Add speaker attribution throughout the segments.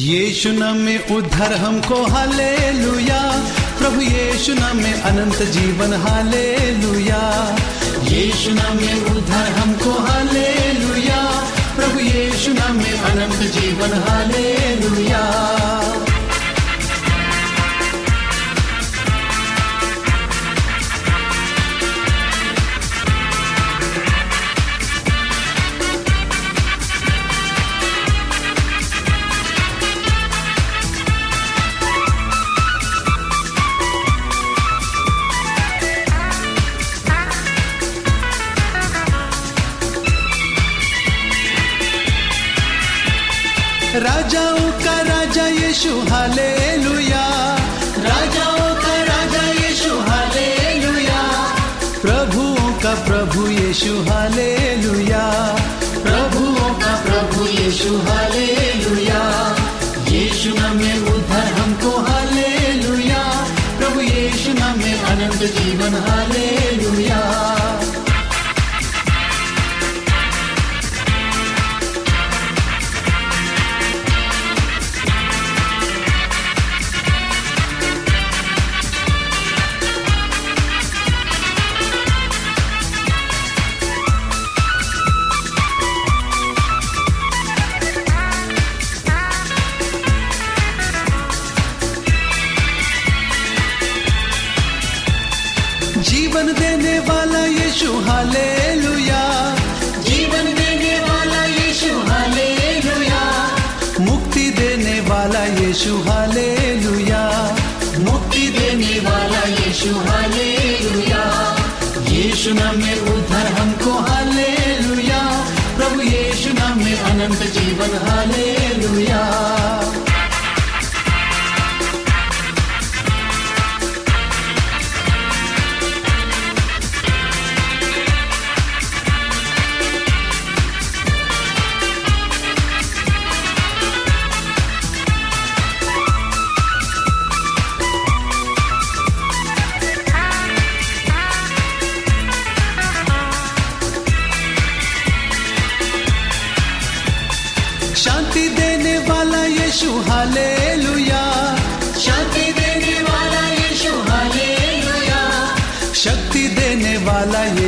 Speaker 1: यीशु नाम में उद्धार हमको हाले लुया प्रभु यीशु नाम में अनंत जीवन हाले लुया यीशु नाम में उद्धार हमको हाले लुया प्रभु यीशु नाम में अनंत जीवन, हालेलुया। राजाओं राजा यीशु हालेलुया राजाओं का राजा यीशु हालेलुया प्रभुओं का प्रभु यीशु हालेलुया
Speaker 2: you want.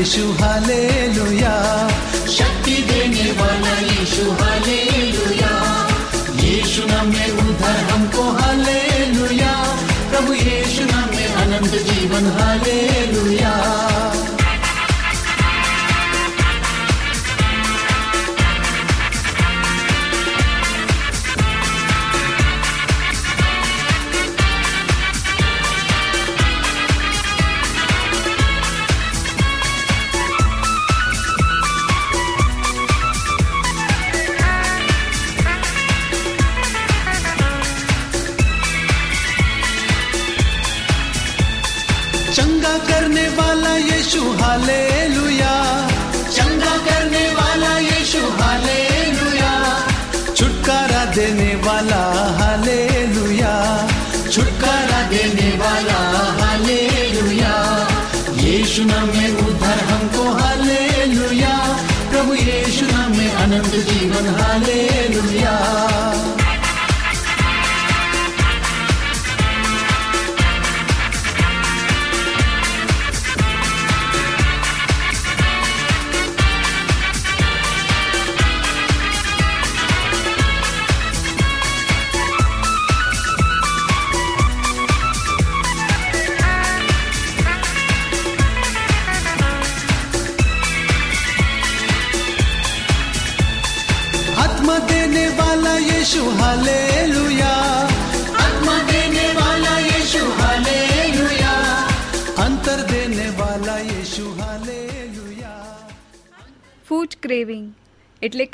Speaker 2: place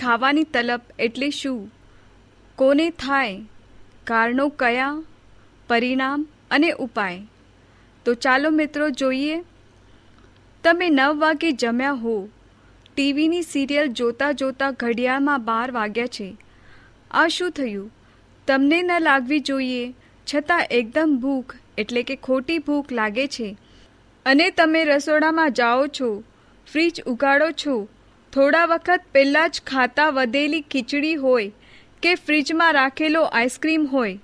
Speaker 2: ખાવાની તલબ એટલે શું? કોને થાય? કારણો કયા? પરિણામ અને ઉપાય? તો ચાલો મિત્રો જોઈએ. તમે નવ વાગે જમ્યા હો. ટીવીની સિરિયલ જોતા જોતા ઘડિયાળમાં બાર વાગ્યા છે. આ શું થયું? તમને ન લાગવી જોઈએ. છતાં એકદમ ભૂખ, એટલે કે ખોટી ભૂખ લાગે છે. અને તમે રસોડામાં જાઓ છો. ફ્રીજ ઉગાડો છો. થોડા વખત પહેલાં જ ખાતા વધેલી ખીચડી હોય કે ફ્રીજમાં રાખેલો આઈસ્ક્રીમ હોય,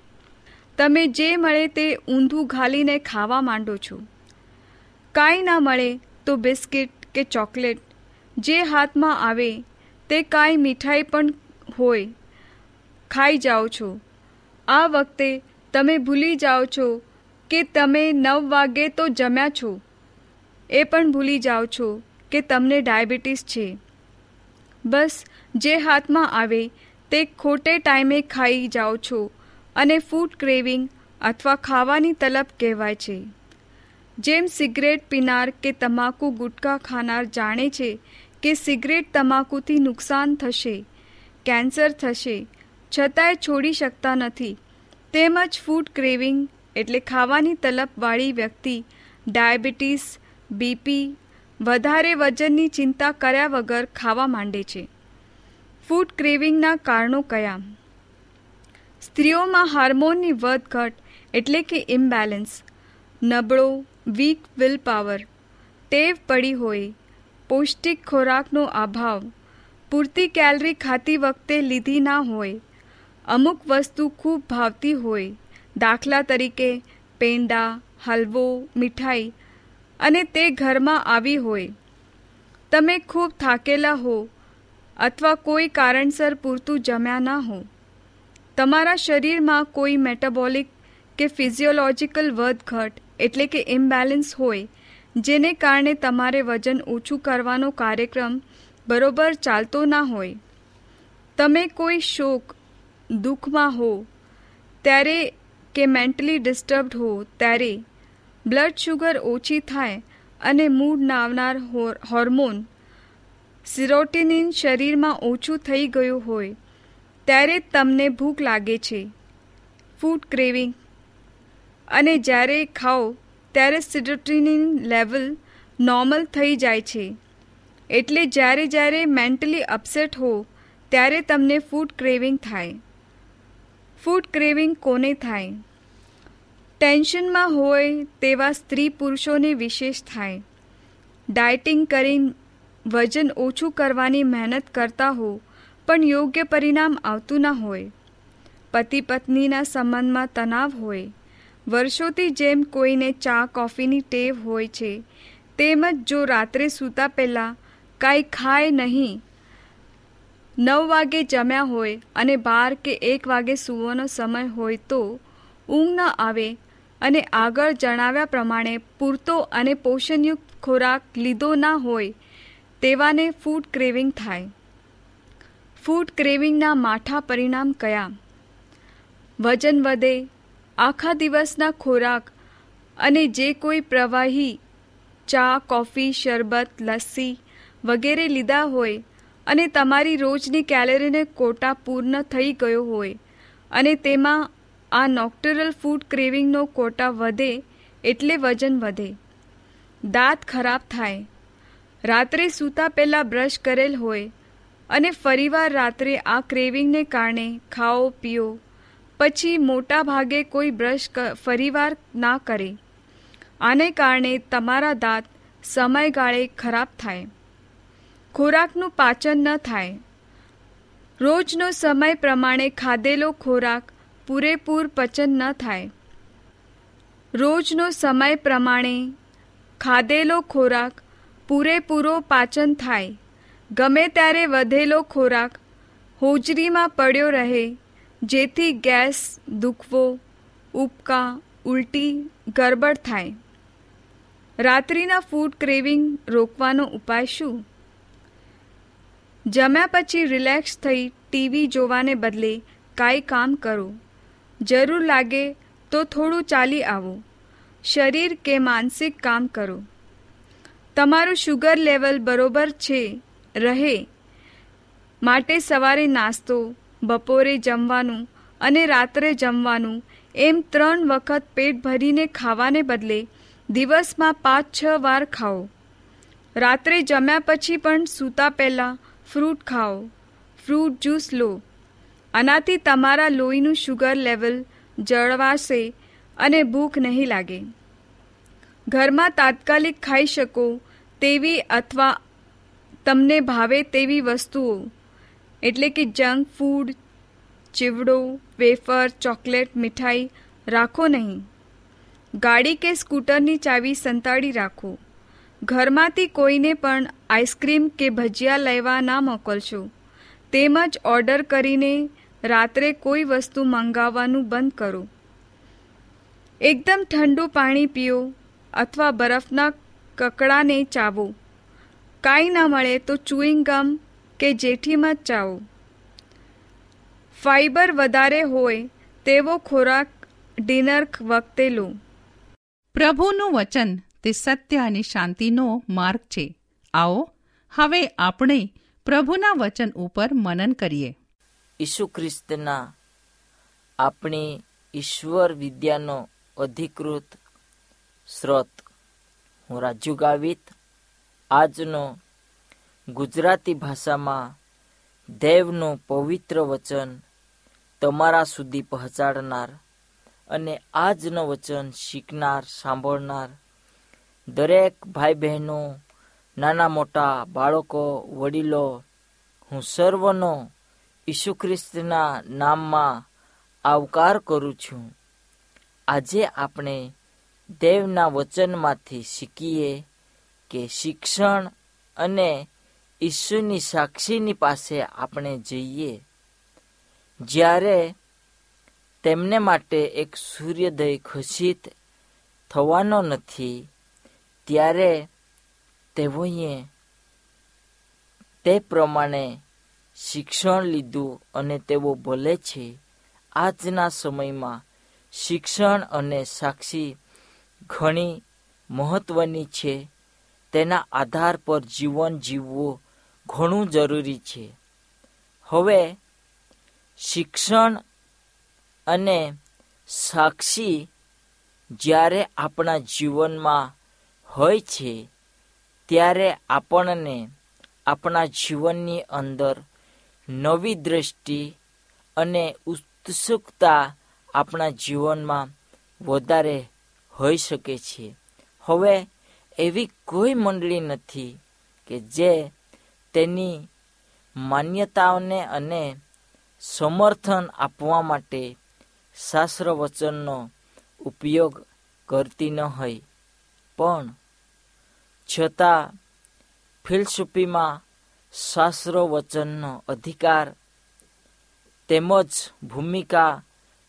Speaker 2: તમે જે મળે તે ઊંધું ઘાલીને ખાવા માંડો છો. કાંઈ ના મળે તો બિસ્કિટ કે ચોકલેટ, જે હાથમાં આવે તે કાંઈ મીઠાઈ પણ હોય, ખાઈ જાઓ છો. આ વખતે તમે ભૂલી જાઓ છો કે તમે નવ વાગે તો જમ્યા છો. એ પણ ભૂલી જાઓ છો કે તમને ડાયાબિટીસ છે. બસ, જે હાથમાં આવે, તે ખોટે ટાઈમે ખાઈ જાઓ છો અને ફૂડ ક્રેવિંગ અથવા ખાવાની તલબ કહેવાય છે. જેમ સિગરેટ પીનાર કે તમાકુ ગુટખા ખાનાર જાણે છે કે સિગરેટ તમાકુથી નુકસાન થશે, કેન્સર થશે, છતાંય છોડી શકતા નથી. તેમજ ફૂડ ક્રેવિંગ એટલે ખાવાની તલબવાળી વ્યક્તિ ડાયાબિટીસ, બીપી વધારે વજનની ચિંતા કર્યા વગર ખાવા માંડે છે. ફૂડ ક્રેવિંગના કારણો કયા? સ્ત્રીઓમાં હાર્મોનની વધઘટ એટલે કે ઇમ્બેલેન્સ. નબળો, વીક વિલ પાવર ટેવ પડી હોય. પૌષ્ટિક ખોરાકનો અભાવ. પૂરતી કેલરી ખાતી વખતે લીધી ના હોય. અમુક વસ્તુ ખૂબ ભાવતી હોય. દાખલા તરીકે પેંડા, હલવો, મીઠાઈ અને તે ઘરમાં આવી હોય. તમે ખૂબ થાકેલા હો અથવા કોઈ કારણસર પૂરતું જમ્યા ના હો. તમારા શરીરમાં કોઈ મેટાબોલિક કે ફિઝિયોલોજિકલ વધઘટ એટલે કે ઇમ્બેલેન્સ હોય, જેને કારણે તમારે વજન ઓછું કરવાનો કાર્યક્રમ બરોબર ચાલતો ના હોય. તમે કોઈ શોક, દુઃખમાં હો, ત્યારે કે મેન્ટલી ડિસ્ટર્બડ હો, ત્યારે બ્લડ શુગર ઓછી થાય અને મૂડ નાવનાર હોર્મોન સિરોટિનિન શરીરમાં ઓછું થઈ ગયું હોય, ત્યારે તમને ભૂખ લાગે છે. Food craving. અને જ્યારે ખાઓ, ત્યારે સિરોટિનિન લેવલ નોર્મલ થઈ જાય છે. એટલે જ્યારે જ્યારે મેન્ટલી અપસેટ હો, ત્યારે તમને ફૂડ ક્રેવિંગ થાય. ફૂડ ક્રેવિંગ કોને થાય? ટેન્શનમાં હોય તેવા સ્ત્રી પુરુષોને વિશેષ થાય. ડાયટિંગ કરીને વજન ઓછું કરવાની મહેનત કરતા હો, પણ યોગ્ય પરિણામ આવતું ના હોય. પતિ પત્નીના સંબંધમાં તણાવ હોય. વર્ષોથી જેમ કોઈને ચા, કોફીની ટેવ હોય છે તેમજ જો રાત્રે સૂતા પહેલાં કાંઈ ખાય નહીં, નવ વાગે જમ્યા હોય અને બાર કે એક વાગે સૂવાનો સમય હોય તો ઊંઘ ન આવે અને આગળ જણાવ્યા પ્રમાણે પૂરતો અને પોષણયુક્ત ખોરાક લીધો ના હોય તેવાને ફૂડ ક્રેવિંગ થાય. ફૂડ ક્રેવિંગના માઠા પરિણામ કયા? વજન વધે, આખા દિવસના ખોરાક અને જે કોઈ પ્રવાહી ચા, કોફી, શરબત, લસ્સી વગેરે લીધા હોય અને તમારી રોજની કેલેરીને કોટા પૂર્ણ થઈ ગયો હોય અને તેમાં આ નોક્ટરલ ફૂડ ક્રેવિંગનો કોટા વધે એટલે વજન વધે. દાંત ખરાબ થાય. રાત્રે સૂતા પહેલાં બ્રશ કરેલ હોય અને ફરીવાર રાત્રે આ ક્રેવિંગને કારણે ખાઓ, પીઓ. પછી મોટા ભાગે કોઈ બ્રશ ફરીવાર ના કરે. આને કારણે તમારા દાંત સમયગાળે ખરાબ થાય. ખોરાકનું પાચન ન થાય. રોજનો સમય પ્રમાણે ખાધેલો ખોરાક પૂરેપૂર પચન ન થાય. રોજનો સમય પ્રમાણે ખાધેલો ખોરાક પૂરેપૂરો પાચન થાય. ગમે ત્યારે વધેલો ખોરાક હોજરીમાં પડ્યો રહે, જેથી ગેસ દુખવો ઉપકા ઉલટી, ગરબડ થાય. રાત્રિના ફૂડ ક્રેવિંગ રોકવાનો ઉપાય શું? જમ્યા પછી રિલેક્સ થઈ ટીવી જોવાને બદલે કાંઈ કામ કરો. જરૂર લાગે તો થોડું ચાલી આવો. શરીર કે માનસિક કામ કરો. તમારું શુગર લેવલ બરોબર છે, રહે. માટે સવારે નાસ્તો, બપોરે જમવાનું અને રાત્રે જમવાનું એમ ત્રણ વખત પેટ ભરીને ખાવાને બદલે દિવસમાં પાંચ છ વાર ખાઓ. રાત્રે જમ્યા પછી પણ સૂતા પહેલાં ફ્રૂટ ખાઓ. ફ્રૂટ જ્યુસ લો. આનાથી તમારા લોહીનું શુગર લેવલ જળવાશે અને ભૂખ નહીં લાગે. ઘરમાં તાત્કાલિક ખાઈ શકો તેવી અથવા તમને ભાવે તેવી વસ્તુઓ, એટલે કે જંક ફૂડ ચીવડો, વેફર, ચોકલેટ, મીઠાઈ રાખો નહીં. ગાડી કે સ્કૂટરની ચાવી સંતાડી રાખો. ઘરમાંથી કોઈને પણ આઈસ્ક્રીમ કે ભજીયા લેવા ના મોકલશો. તેમજ ઓર્ડર કરીને રાત્રે કોઈ વસ્તુ મંગાવવાનું બંધ કરો. એકદમ ઠંડુ પાણી પીઓ અથવા બરફના કકડાને ચાવો. કાંઈ ના મળે તો ચુઈંગ ગમ કે જેઠીમાં જ ચાવો. ફાઈબર વધારે હોય તેવો ખોરાક ડિનર વખતે લો.
Speaker 3: પ્રભુનું વચન તે સત્ય અને શાંતિનો માર્ગ છે. આવો, હવે આપણે પ્રભુના વચન ઉપર મનન કરીએ.
Speaker 4: ઈસુ ખ્રિસ્તના આપણી ઈશ્વર વિદ્યાનો અધિકૃત સ્રોત હું રાજુ ગાવિત આજનો ગુજરાતી ભાષામાં દેવનું પવિત્ર વચન તમારા સુધી પહોંચાડનાર અને આજનું વચન શીખનાર, સાંભળનાર દરેક ભાઈ બહેનો નાના મોટા બાળકો, વડીલો, હું સર્વનો ઈસુ ખ્રિસ્તના નામમાં આવકાર કરું છું. આજે આપણે દેવના વચનમાંથી શીખીએ કે શિક્ષણ અને ઈસુની સાક્ષીની પાસે આપણે જઈએ. જ્યારે તેમને માટે એક સૂર્યોદય ઘોષિત થવાનો નથી, ત્યારે તેઓએ તે પ્રમાણે શિક્ષણ લીધું અને તેઓ બોલે છે, આજના સમયમાં શિક્ષણ અને સાક્ષી ઘણી મહત્વની છે. તેના આધાર પર જીવન જીવવું ઘણું જરૂરી છે. હવે, શિક્ષણ અને સાક્ષી જ્યારે આપણા જીવનમાં હોય છે, ત્યારે આપણને આપણા જીવનની અંદર નવી દ્રષ્ટિ અને ઉત્સુકતા આપણા જીવનમાં વધારે હોઈ શકે છે. હવે એવી કોઈ મંડળી નથી કે જે તેની માન્યતાઓને અને સમર્થન આપવા માટે શાસ્ત્ર વચનનો ઉપયોગ કરતી ન હોય. પણ છતાં ફિલસૂફીમાં શાસ્ત્ર વચનનો અધિકાર તેમજ ભૂમિકા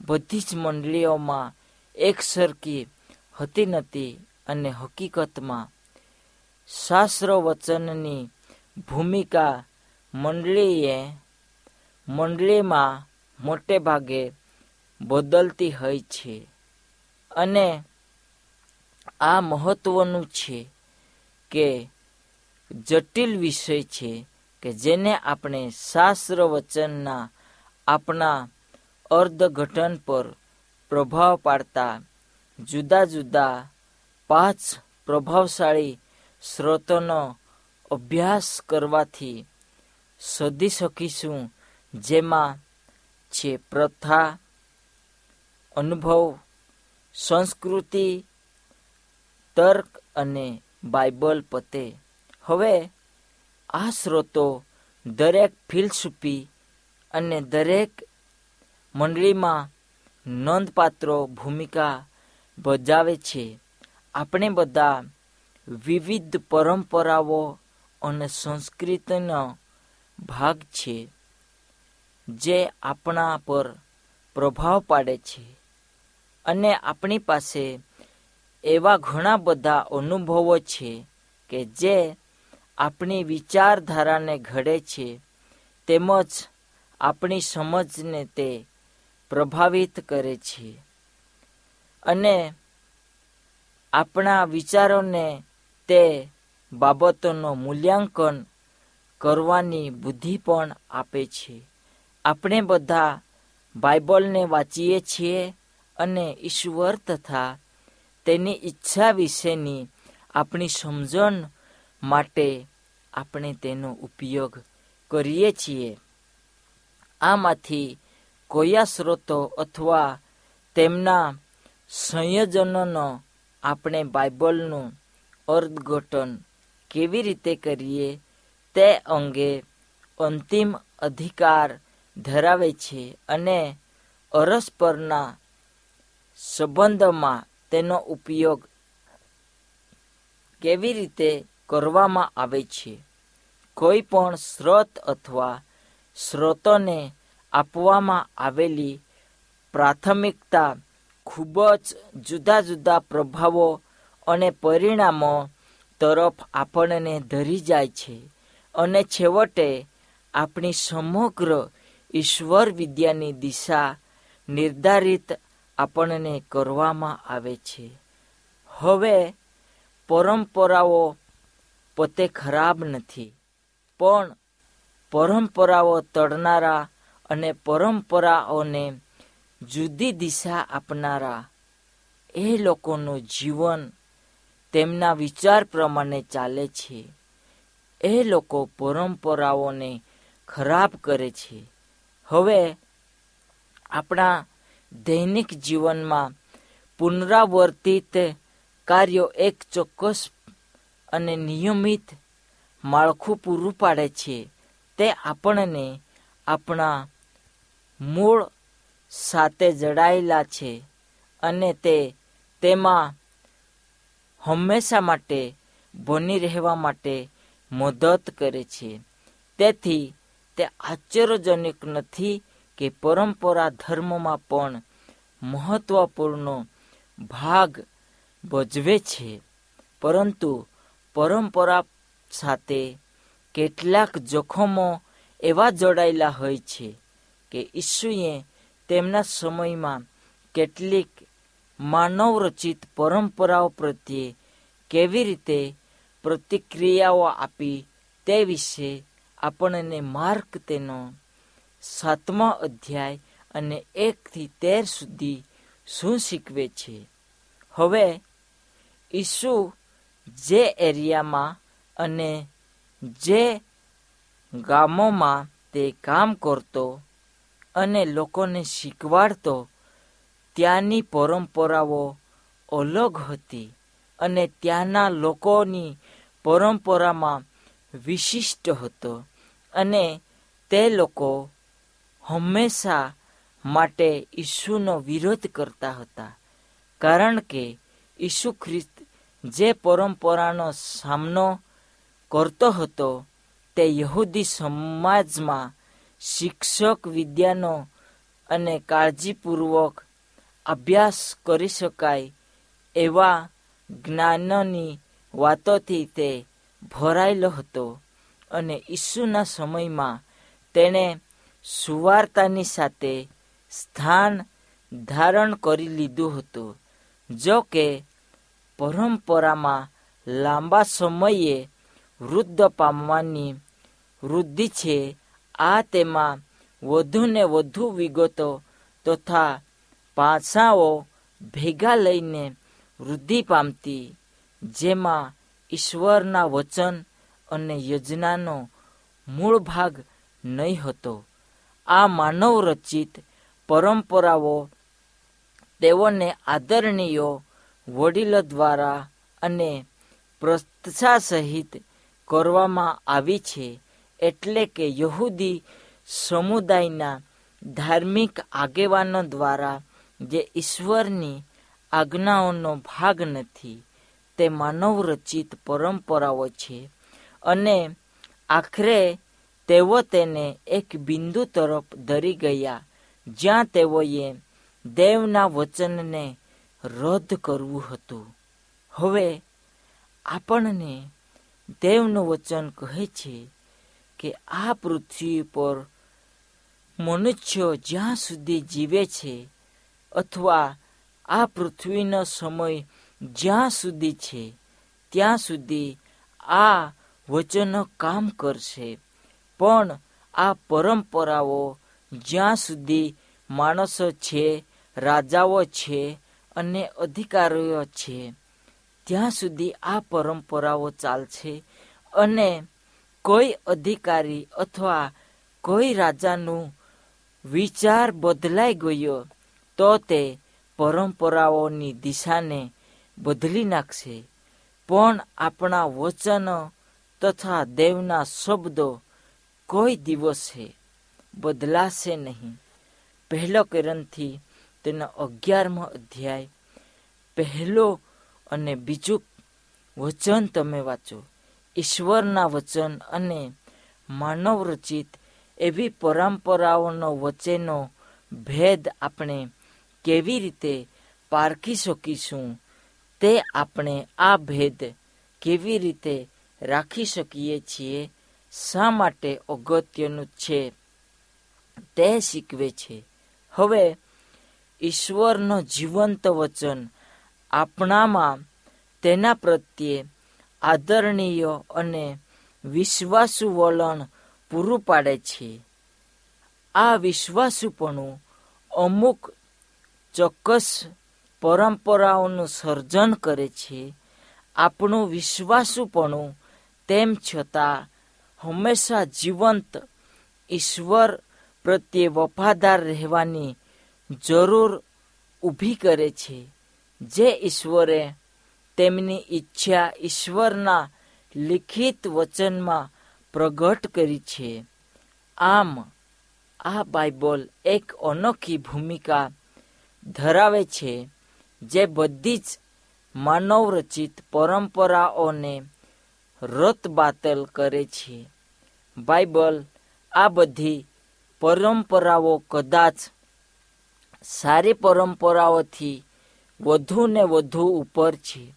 Speaker 4: બધી જ મંડળીઓમાં એકસરખી હતી નથી અને હકીકતમાં શાસ્ત્ર વચનની ભૂમિકા મંડળીએ મંડળીમાં મોટે ભાગે બદલતી હોય છે અને આ મહત્વનું છે કે જટિલ વિષય છે કે જેને આપણે શાસ્ત્ર વચનના આપણા અર્ધઘટન પર પ્રભાવ પાડતા જુદા જુદા પાંચ પ્રભાવશાળી સ્રોતોનો અભ્યાસ કરવાથી શોધી શકીશું, જેમાં છે પ્રથા, અનુભવ, સંસ્કૃતિ, તર્ક અને બાઇબલ પતે. હવે આ સ્રોતો દરેક ફિલસૂફી અને દરેક મંડળીમાં નોંધપાત્ર ભૂમિકા ભજાવે છે. આપણે બધા વિવિધ પરંપરાઓ અને સંસ્કૃતિનો ભાગ છે, જે આપણા પર પ્રભાવ પાડે છે. અને આપણી પાસે એવા ઘણા બધા અનુભવો છે કે જે આપણી વિચારધારાને ઘડે છે, તેમજ આપણી સમજને તે પ્રભાવિત કરે છે. અને આપણા વિચારોને તે બાબતોનું મૂલ્યાંકન કરવાની બુદ્ધિ પણ આપે છે. આપણે બધા બાઇબલને વાંચીએ છીએ અને ઈશ્વર તથા તેની ઈચ્છા વિશેની આપણી સમજણ માટે આપણે તેનો ઉપયોગ કરીએ છીએ. આમાંથી કોયા સ્રોતો અથવા તેમના સંયોજનોનો આપણે બાઇબલનું અર્થઘટન કેવી રીતે કરીએ તે અંગે અંતિમ અધિકાર ધરાવે છે અને અરસપરના સંબંધમાં તેનો ઉપયોગ કેવી રીતે કરવામાં આવે છે. કોઈ પણ સ્રોત અથવા સ્રોતોને આપવામાં આવેલી પ્રાથમિકતા ખૂબ જ જુદા જુદા પ્રભાવો અને પરિણામો તરફ આપણને ધરી જાય છે અને છેવટે આપણી સમગ્ર ઈશ્વર વિદ્યાની દિશા નિર્ધારિત આપણને કરવામાં આવે છે. હવે પરંપરાઓ પોતે ખરાબ નથી. પણ પરંપરાઓ તડનારા અને પરંપરાઓને જુદી દિશા આપનારા એ લોકોનું જીવન તેમના વિચાર પ્રમાણે ચાલે છે. એ લોકો પરંપરાઓને ખરાબ કરે છે. હવે આપણા દૈનિક જીવનમાં પુનરાવર્તિત કાર્યો એક ચોક્કસ અને નિયમિત માળખું પૂરું પાડે છે. તે આપણને આપણા મૂળ સાથે જડાયેલા છે અને તે તેમાં હંમેશા માટે બની રહેવા માટે મદદ કરે છે. તેથી તે આશ્ચર્યજનક નથી કે પરંપરા ધર્મમાં પણ મહત્વપૂર્ણ ભાગ ભજવે છે. પરંતુ પરંપરા સાથે કેટલાક જોખમો એવા જોડાયેલા હોય છે કે ઈસુએ તેમના સમયમાં કેટલીક માનવ રચિત પરંપરાઓ પ્રત્યે કેવી રીતે પ્રતિક્રિયાઓ આપી તે વિશે આપણને માર્ક તેનો સાતમા અધ્યાય અને એકથી તેર સુધી શું શીખવે છે? હવે ઈસુ જે એરિયામાં અને જે ગામોમાં તે કામ કરતો અને લોકોને શીખવાડતો, ત્યાંની પરંપરાઓ અલગ હતી અને ત્યાંના લોકોની પરંપરામાં વિશિષ્ટ હતો અને તે લોકો હંમેશા માટે ઈસુનો વિરોધ કરતા હતા. કારણ કે ઈસુ ખ્રિસ્ત જે પરંપરાનો સામનો કરતો હતો તે યહૂદી સમાજમાં શિક્ષક વિદ્યાનો અને કાળજીપૂર્વક અભ્યાસ કરી શકાય એવા જ્ઞાનની વાતોથી તે ભરાયેલો હતો અને ઈસુના સમયમાં તેણે સુવાર્તાની સાથે સ્થાન ધારણ કરી લીધું હતું, જો કે પરંપરામાં લાંબા સમયે વૃદ્ધ પામવાની વૃદ્ધિ છે. આ તેમાં વધુને વધુ વિગતો તથા પાસાઓ ભેગા લઈને વૃદ્ધિ પામતી, જેમાં ઈશ્વરના વચન અને યોજનાનો મૂળ ભાગ નહીં હતો. આ માનવ રચિત પરંપરાઓ તેઓને આદરણીય વડીલો દ્વારા અને પ્રોત્સાહ સહિત કરવામાં આવી છે એટલે કે યહૂદી સમુદાયના ધાર્મિક આગેવાનો દ્વારા જે ઈશ્વરની આજ્ઞાઓનો ભાગ નથી, તે માનવ રચિત પરંપરાઓ છે અને આખરે તેઓ તેને એક બિંદુ તરફ ધરી ગયા, જ્યાં તેઓએ દેવના વચનને રદ કરવું હતું. હવે આપણને દેવનું વચન કહે છે કે આ પૃથ્વી પર મનુષ્યો જ્યાં સુધી જીવે છે અથવા આ પૃથ્વીનો સમય જ્યાં સુધી છે, ત્યાં સુધી આ વચનો કામ કરશે. પણ આ પરંપરાઓ જ્યાં સુધી માણસો છે, રાજાઓ છે અને અધિકારીઓ છે. ત્યાં સુધી આ પરંપરાઓ ચાલશે અને કોઈ અધિકારી અથવા કોઈ રાજાનું વિચાર બદલાઈ ગયો, તો તે પરંપરાઓની દિશાને બદલી નાખશે. પણ આપણા વચનો તથા દેવના શબ્દો કોઈ દિવસે બદલાશે નહીં. પહેલો કિરણથી તેનો અગિયારમો અધ્યાય. પહેલો અને બીજું વચન તમે વાંચો. ઈશ્વરના વચન અને માનવ રચિત એવી પરંપરાઓનો વચ્ચેનો ભેદ આપણે કેવી રીતે પારખી શકીશું તે આપણે આ ભેદ કેવી રીતે રાખી શકીએ છીએ, શા માટે અગત્યનું છે તે શીખવે છે. હવે ઈશ્વરનો જીવંત વચન આપણામાં તેના પ્રત્યે આદરણીય અને વિશ્વાસુ વલણ પૂરું પાડે છે. આ વિશ્વાસુપણું અમુક ચોક્કસ પરંપરાઓનું સર્જન કરે છે. આપણું વિશ્વાસુપણું તેમ છતાં હંમેશા જીવંત ઈશ્વર પ્રત્યે વફાદાર રહેવાની જરૂર ઊભી કરે છે. જે ઈશ્વરે તેમની ઈચ્છા ઈશ્વરના લિખિત વચનમાં પ્રગટ કરી છે. આમ આ બાઇબલ એક અનોખી ભૂમિકા ધરાવે છે, જે બધી જ માનવ રચિત પરંપરાઓને રતબાતલ કરે છે. બાઇબલ આ બધી પરંપરાઓ કદાચ સારી પરંપરાઓથી વધુ ને વધુ ઉપર છે.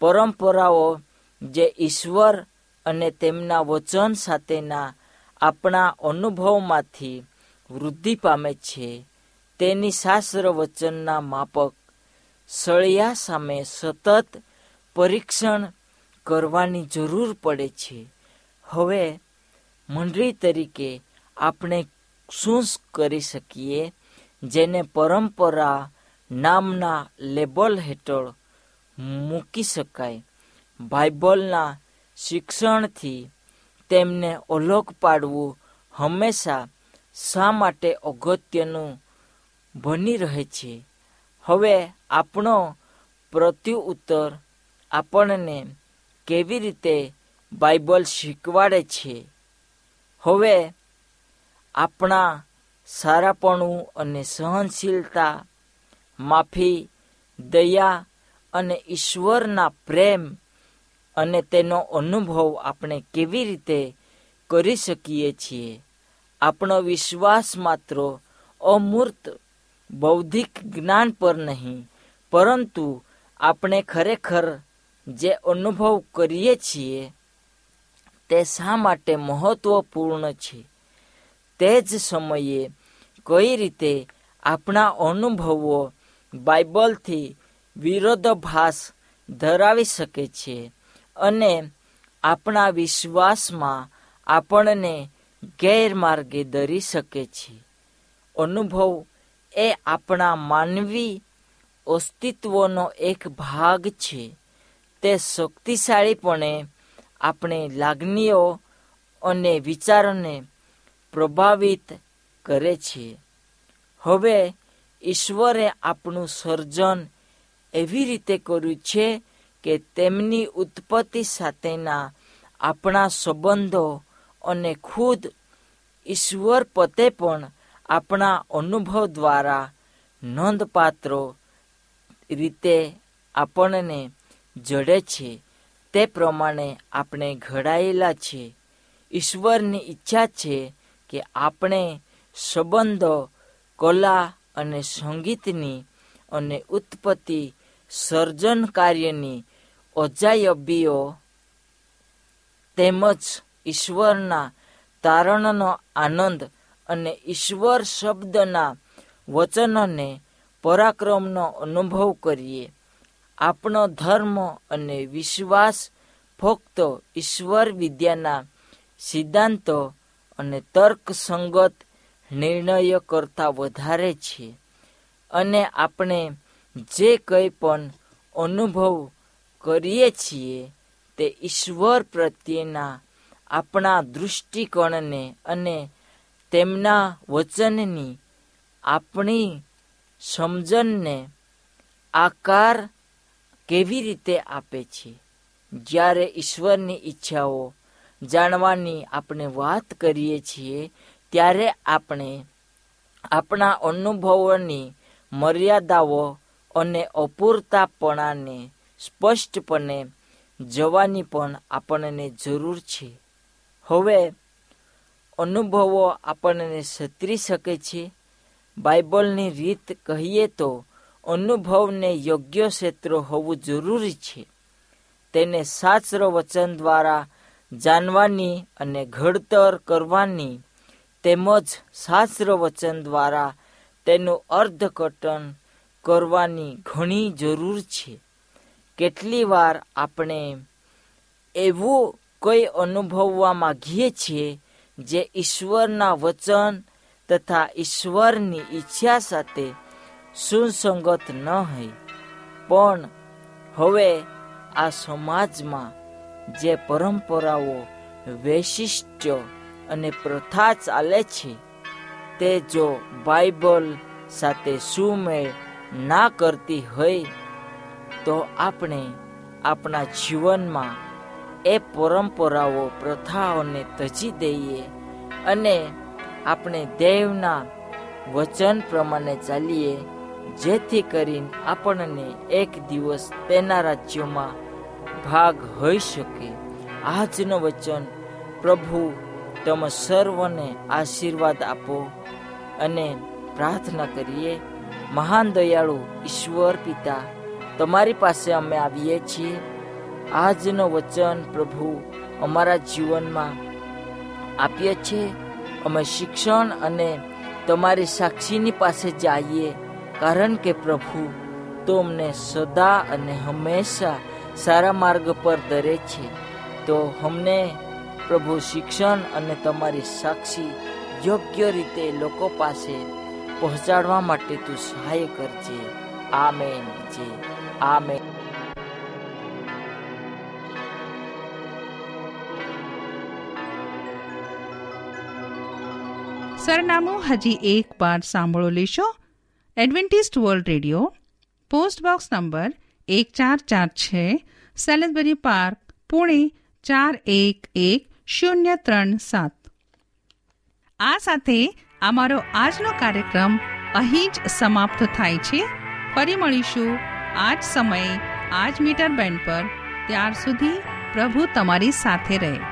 Speaker 4: પરંપરાઓ જે ઈશ્વર અને તેમના વચન સાથેના આપણા અનુભવમાંથી વૃદ્ધિ પામે છે, તેની શાસ્ત્ર વચનના માપક સળિયા સામે સતત પરીક્ષણ કરવાની જરૂર પડે છે. હવે મંડળી તરીકે આપણે શું કરી શકીએ? જેને પરંપરા નામના લેબલ હેઠળ મૂકી શકાય. બાઇબલના શિક્ષણથી તેમને અલગ પાડવું હંમેશા શા માટે અગત્યનું બની રહે છે? હવે આપણો પ્રત્યુત્તર આપણને કેવી રીતે બાઇબલ શીખવાડે છે? હવે આપણા સારાપણું અને સહનશીલતા, માફી, દયા અને ઈશ્વરના પ્રેમ અને તેનો અનુભવ આપણે કેવી રીતે કરી શકીએ છીએ? આપણો વિશ્વાસ માત્ર અમૂર્ત બૌદ્ધિક જ્ઞાન પર નહીં, પરંતુ આપણે ખરેખર જે અનુભવ કરીએ છીએ તે શા માટે મહત્વપૂર્ણ છે? તે જ સમયે કઈ રીતે આપણા અનુભવો બાઇબલથી વિરોધાભાસ ધરાવી શકે છે અને આપણા વિશ્વાસમાં આપણને ગેરમાર્ગે દરી શકે છે? અનુભવ એ આપણા માનવી અસ્તિત્વનો એક ભાગ છે. તે શક્તિશાળીપણે આપણે લાગણીઓ અને વિચારોને પ્રભાવિત કરે છે. હવે ઈશ્વરે આપણું સર્જન એવી રીતે કર્યું છે કે તેમની ઉત્પત્તિ સાથેના આપણા સંબંધો અને ખુદ ઈશ્વર પતે પણ આપણા અનુભવ દ્વારા નોંધપાત્ર રીતે આપણને જડે છે. તે પ્રમાણે આપણે ઘડાયેલા છે. ઈશ્વરની ઈચ્છા છે કે આપણે સંબંધો, કલા અને સંગીતની અને ઉત્પત્તિ સર્જન કાર્યની અજાયબીઓ તેમજ ઈશ્વરના તારણનો આનંદ અને ઈશ્વર શબ્દના વચનને પરાક્રમનો અનુભવ કરીએ. આપણો ધર્મ અને વિશ્વાસ ફક્ત ઈશ્વર વિદ્યાના સિદ્ધાંતો અને તર્કસંગત નિર્ણય કરતાં વધારે છે. અને આપણે જે કંઈ પણ અનુભવ કરીએ છીએ, તે ઈશ્વર પ્રત્યેના આપણા દૃષ્ટિકોણને અને તેમના વચનની આપણી સમજણને આકાર કેવી રીતે આપે છે. જ્યારે ઈશ્વરની ઈચ્છાઓ જાણવાની આપણે વાત કરીએ છીએ ત્યારે આપણે આપણા અનુભવોની મર્યાદાઓ અને અપૂરતાપણાને સ્પષ્ટપણે જવાની પણ આપણને જરૂર છે. હવે, અનુભવો આપણને સતરી શકે છે. બાઇબલની રીત કહીએ તો, અનુભવને યોગ્ય ક્ષેત્ર હોવું જરૂરી છે. તેને શાસ્ત્ર વચન દ્વારા જાણવાની અને ઘડતર કરવાની તેમજ શાસ્ત્ર વચન દ્વારા તેનું અર્થઘટન કરવાની ઘણી જરૂર છે. કેટલી વાર આપણે એવું કંઈ અનુભવવા માગીએ છીએ જે ઈશ્વરના વચન તથા ઈશ્વરની ઈચ્છા સાથે સુસંગત ન હોય. પણ હવે આ સમાજમાં જે પરંપરાઓ વૈશિષ્ટ્ય અને પ્રથા ચાલે છે. તે જો બાઇબલ સાથે સુમેળ ના કરતી હોય, તો આપણે આપણા જીવનમાં એ પરંપરાઓ, પ્રથાઓને તજી દઈએ અને આપણે દેવના વચન પ્રમાણે ચાલીએ, જેથી કરીને આપણને એક દિવસ તેના રાજ્યોમાં ભાગ હોઈ શકે. આજનું વચન પ્રભુ તમે સર્વને આશીર્વાદ આપો અને પ્રાર્થના કરીએ, મહાન દયાળુ ઈશ્વર પિતા, તમારી પાસે અમે આવીએ છીએ. આજનો વચન પ્રભુ અમારા જીવનમાં આપીએ છીએ. અમે શિક્ષણ અને તમારી સાક્ષીની પાસે જઈએ, કારણ કે પ્રભુ તો અમને સદા અને હંમેશા સારા માર્ગ પર દરે છે. તો અમને પ્રભુ શિક્ષણ અને તમારી સાક્ષી યોગ્ય રીતે લોકો પાસે પહોંચાડવા માટે તું સહાય કરજે. આમેન જે. આમેન.
Speaker 3: સરનામું હજી એક વાર સાંભળો લેશો. Adventist World Radio, post box number એક ચાર ચાર છે સેલેસબરી પાર્ક, પુણે ચાર એક એક શૂન્ય ત્રણ સાત. આ સાથે અમારો આજનો કાર્યક્રમ અહીં જ સમાપ્ત થાય છે. ફરી મળીશું આ જ સમયે આ જ મીટર બેન્ડ પર. ત્યાર સુધી પ્રભુ તમારી સાથે રહે.